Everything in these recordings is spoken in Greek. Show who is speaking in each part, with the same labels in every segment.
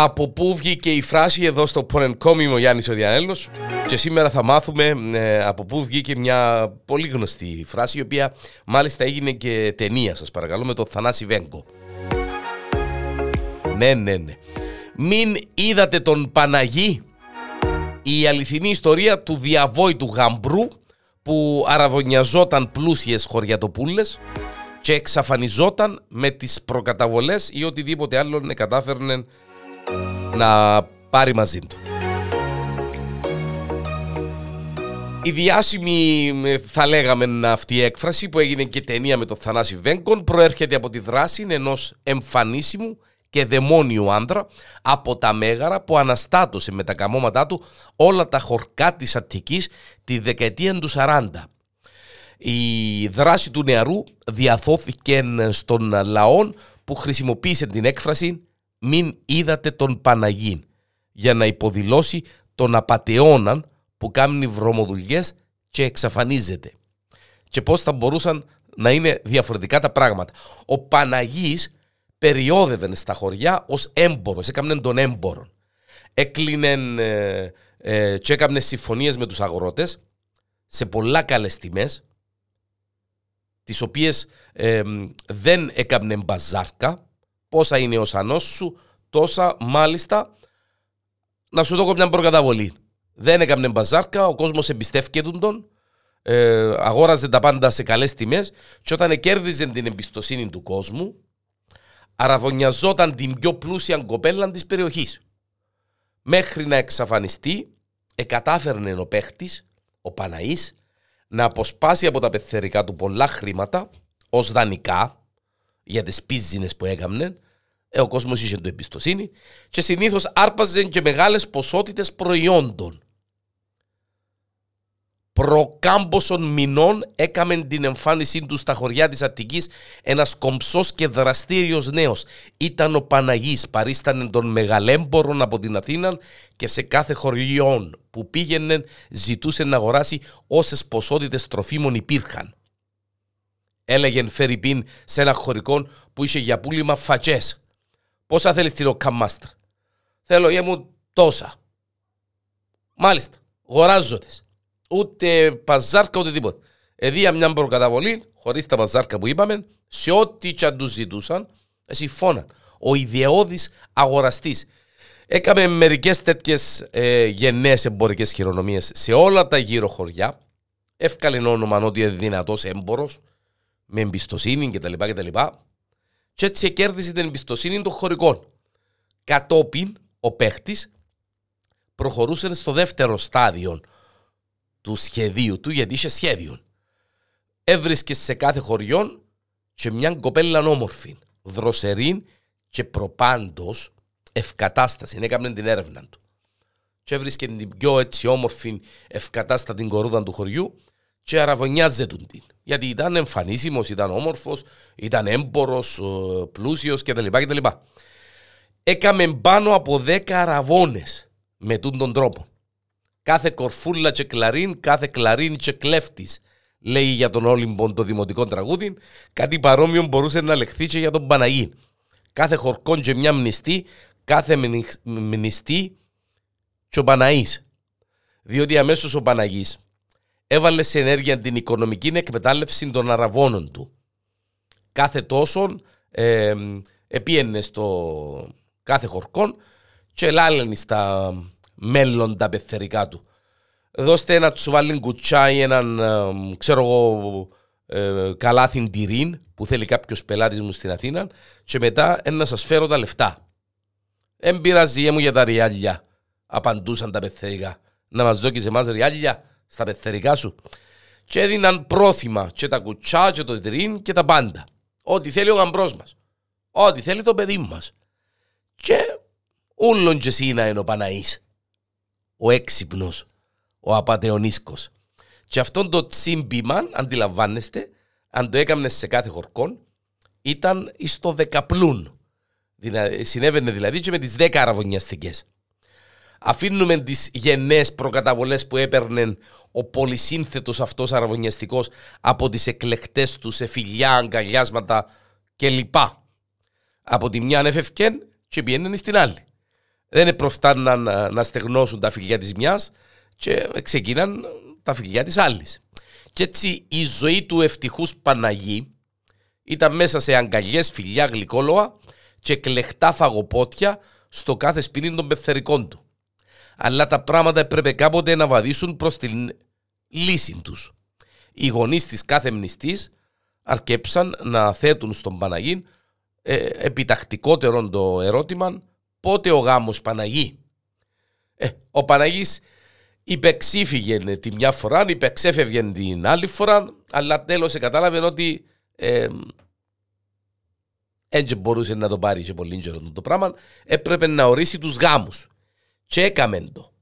Speaker 1: Από πού βγήκε η φράση εδώ στο Πονενκόμι ο Γιάννης ο Διανέλος και σήμερα θα μάθουμε ε, από πού βγήκε μια πολύ γνωστή φράση η οποία μάλιστα έγινε και ταινία σας παρακαλώ με τον Θανάση Βέγκο. Ναι, ναι, ναι. Μην είδατε τον Παναγί; Η αληθινή ιστορία του διαβόητου γαμπρού που αραβωνιαζόταν πλούσιες χωριατοπούλες και εξαφανιζόταν με τις προκαταβολές ή οτιδήποτε άλλο να κατάφερνε να πάρει μαζί του. Η διάσημη, θα λέγαμε αυτή η έκφραση που έγινε και ταινία με τον Θανάση Βέγκον προέρχεται από τη δράση ενός εμφανίσιμου και δαιμόνιου άντρα από τα Μέγαρα που αναστάτωσε με τα καμώματά του όλα τα χορκά της Αττικής τη δεκαετία του 40. Η δράση του νεαρού διαθώθηκε στον λαό που χρησιμοποίησε την έκφραση «Μην είδατε τον Παναγίν» για να υποδηλώσει τον απατεώναν που κάνει βρωμοδουλειές και εξαφανίζεται. Και πώς θα μπορούσαν να είναι διαφορετικά τα πράγματα. Ο Παναγής περιόδευε στα χωριά ως έμπορος, έκαμε τον έμπορο. Έκλεινε ε, ε, και έκανε συμφωνίες με τους αγρότες σε πολλά καλές τιμές, τις οποίες ε, δεν έκαμε μπαζάρκα, πόσα είναι ο σανός σου, τόσα μάλιστα να σου δώσω μια προκαταβολή. Δεν έκαμε μπαζάρκα, ο κόσμος εμπιστεύκεται τον, ε, αγόραζε τα πάντα σε καλές τιμές και όταν κέρδιζε την εμπιστοσύνη του κόσμου, αραβωνιαζόταν την πιο πλούσια κοπέλα της περιοχής. Μέχρι να εξαφανιστεί, εκατάφερνε ο παίχτης, ο Παναής, να αποσπάσει από τα πεθερικά του πολλά χρήματα ως δανεικά για τις πίζινες που έκαμνε, ε, ο κόσμος είχε το εμπιστοσύνη και συνήθως άρπαζε και μεγάλες ποσότητες προϊόντων προκάμποσων μηνών έκαμε την εμφάνισή του στα χωριά της Αττικής ένας κομψός και δραστήριος νέος. Ήταν ο Παναγής, παρίστανε των μεγαλέμπορων από την Αθήνα και σε κάθε χωριό που πήγαινε ζητούσε να αγοράσει όσες ποσότητες τροφίμων υπήρχαν. Έλεγε Φερρυπίν σε ένα χωρικό που είχε για πούλημα φατσές. Πόσα θέλεις την οκαμάστρα. Θέλω για μου τόσα. Μάλιστα, γοράζοντες ούτε παζάρκα ούτε τίποτα. Εδία μια προκαταβολή, χωρίς τα παζάρκα που είπαμε, σε ό,τι και αν τους ζητούσαν, συμφώναν. Ο ιδεώδη αγοραστής. Έκαμε μερικές τέτοιες ε, γενναίες εμπορικές χειρονομίες σε όλα τα γύρω χωριά. Εύκαλε όνομα ότι είναι δυνατός έμπορος, με εμπιστοσύνη κτλ. κτλ. Και έτσι κέρδισε την εμπιστοσύνη των χωρικών. Κατόπιν ο παίχτης προχωρούσε στο δεύτερο στάδιο του σχεδίου του, γιατί είχε σχέδιο. Έβρισκε σε κάθε χωριό και μια κοπέλα όμορφη, δροσερή και προπάντως ευκατάσταση. Έκαμε την έρευνα του. Και έβρισκε την πιο έτσι όμορφη ευκατάστατη κορούδα του χωριού και αραβωνιάζεται την. Γιατί ήταν εμφανίσιμος, ήταν όμορφος, ήταν έμπορος, πλούσιος κτλ. κτλ. Έκαμε πάνω από 10 αραβώνες με τον τρόπο. Κάθε κορφούλα και κλαρίν, κάθε κλαρίν και κλέφτης. Λέει για τον Όλυμπον το δημοτικό τραγούδι, κάτι παρόμοιο μπορούσε να λεχθεί και για τον Παναγί. Κάθε χορκόν και μια μνηστή, κάθε μνηστή και ο Παναής. Διότι αμέσως ο Παναγής έβαλε σε ενέργεια την οικονομική εκμετάλλευση των αραβώνων του. Κάθε τόσο ε, επίενε στο κάθε χορκόν και λάλενε στα μέλλοντα πεθερικά του. Δώστε ένα τσουβάλι κουτσάι, έναν ξέρω εγώ ε, καλάθιν τυρίν που θέλει κάποιος πελάτης μου στην Αθήνα και μετά να σας φέρω τα λεφτά. Δεν πειράζει μου για τα ριάλια. Απαντούσαν τα πεθερικά. Να μας δώσει εμάς ριάλια στα πεθερικά σου. Και έδιναν πρόθυμα και τα κουτσά και το τυρίν και τα πάντα. Ό,τι θέλει ο γαμπρός μας. Ό,τι θέλει το παιδί μας. Και ούλον και εσύ να είναι ο Παναής ο έξυπνος, ο απαταιωνίσκο. Και αυτό το τσίμπημα, αντιλαμβάνεστε, αν το έκαμνες σε κάθε χορκόν, ήταν στο δεκαπλούν. Δηλαδή, συνέβαινε δηλαδή και με τις δέκα αραβωνιαστικές. Αφήνουμε τις γενναίες προκαταβολές που έπαιρνε ο πολυσύνθετος αυτός αραβωνιαστικός από τις εκλεκτές του σε φιλιά, αγκαλιάσματα κλπ. Από τη μια ανέφευκεν και πιέναινε στην άλλη. δεν προφτάναν να, να στεγνώσουν τα φιλιά της μιας και ξεκίναν τα φιλιά της άλλης. Και έτσι η ζωή του ευτυχούς Παναγί ήταν μέσα σε αγκαλιές, φιλιά, γλυκόλοα και κλεχτά φαγοπότια στο κάθε σπίτι των πεθερικών του. Αλλά τα πράγματα έπρεπε κάποτε να βαδίσουν προς την λύση τους. Οι γονείς της κάθε μνηστής αρκέψαν να θέτουν στον Παναγί ε, επιτακτικότερο το ερώτημα πότε ο γάμος Παναγί; Ε, ο Παναγής υπεξήφυγε τη μια φορά, υπεξέφευγε την άλλη φορά, αλλά τέλος κατάλαβε ότι έτσι μπορούσε να το πάρει και πολύ καιρό το πράγμα, έπρεπε να ορίσει τους γάμους. Και έκαμε το.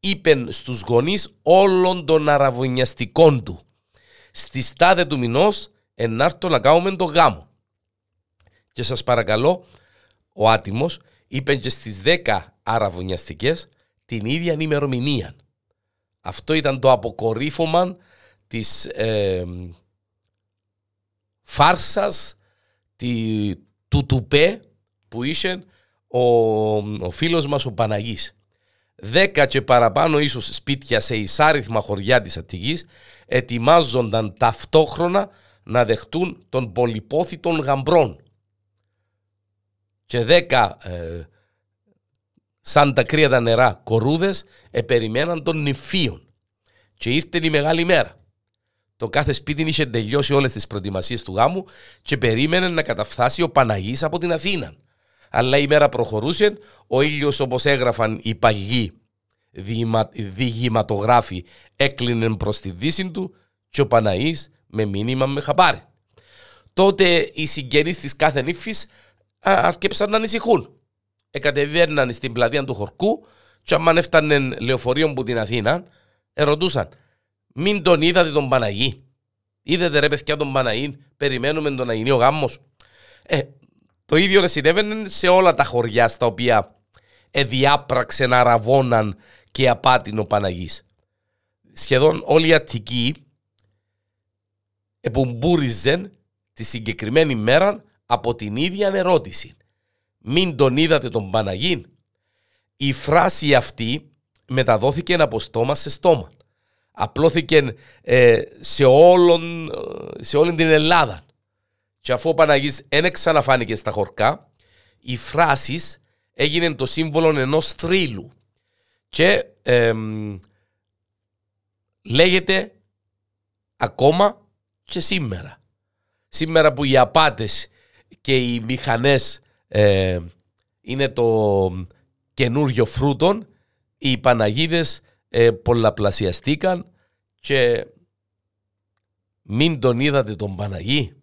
Speaker 1: Είπε στους γονείς όλων των αραβωνιαστικών του. Στη στάδε του μηνός ενάρτω να κάνουμε το γάμο. Και σας παρακαλώ, ο άτιμος είπε και στις 10 αραβωνιαστικές την ίδια ημερομηνία. Αυτό ήταν το αποκορύφωμα της ε, φάρσας τη, του τουπέ που είχε ο, ο φίλος μας ο Παναγής. Δέκα και παραπάνω ίσως σπίτια σε εισάριθμα χωριά της Αττικής ετοιμάζονταν ταυτόχρονα να δεχτούν τον πολυπόθητον γαμπρών. Και δέκα ε, σαν τα κρύα τα νερά κορούδες επεριμέναν των νηφίων. Και ήρθε η μεγάλη μέρα. Το κάθε σπίτι είχε τελειώσει όλες τις προετοιμασίες του γάμου και περίμενε να καταφθάσει ο Παναγής από την Αθήνα. Αλλά η μέρα προχωρούσε, ο ήλιος όπως έγραφαν οι παλιοί διηγηματογράφοι έκλεινε προς τη δύση του και ο Παναγή με μήνυμα με χαπάρι. Τότε οι συγγενείς της κάθε νύφης αρκέψαν να ανησυχούν. Εκατεβαίναν στην πλατεία του Χορκού και αν έφτανε λεωφορείο από την Αθήνα, ερωτούσαν μην τον είδατε τον Παναγί. Είδατε ρε παιδιά τον Παναγί, περιμένουμε τον να γίνει ο γάμος; Ε, το ίδιο συνέβαινε σε όλα τα χωριά στα οποία εδιάπραξε να ραβώναν και απάτην ο Παναγής. Σχεδόν όλοι οι Αττικοί επουμπούριζαν τη συγκεκριμένη μέρα από την ίδια ερώτηση. Μην τον είδατε τον Παναγί. Η φράση αυτή μεταδόθηκε από στόμα σε στόμα απλώθηκε ε, σε, όλον, σε όλη την Ελλάδα. Και αφού ο Παναγής δεν ξαναφάνηκε στα χορκά, η φράση έγινε το σύμβολο ενός θρύλου. Και λέγεται ακόμα και σήμερα. Σήμερα που οι απάτες και οι μηχανές ε, είναι το καινούριο φρούτον, οι Παναγίδες ε, πολλαπλασιαστήκαν και μην τον είδατε τον Παναγί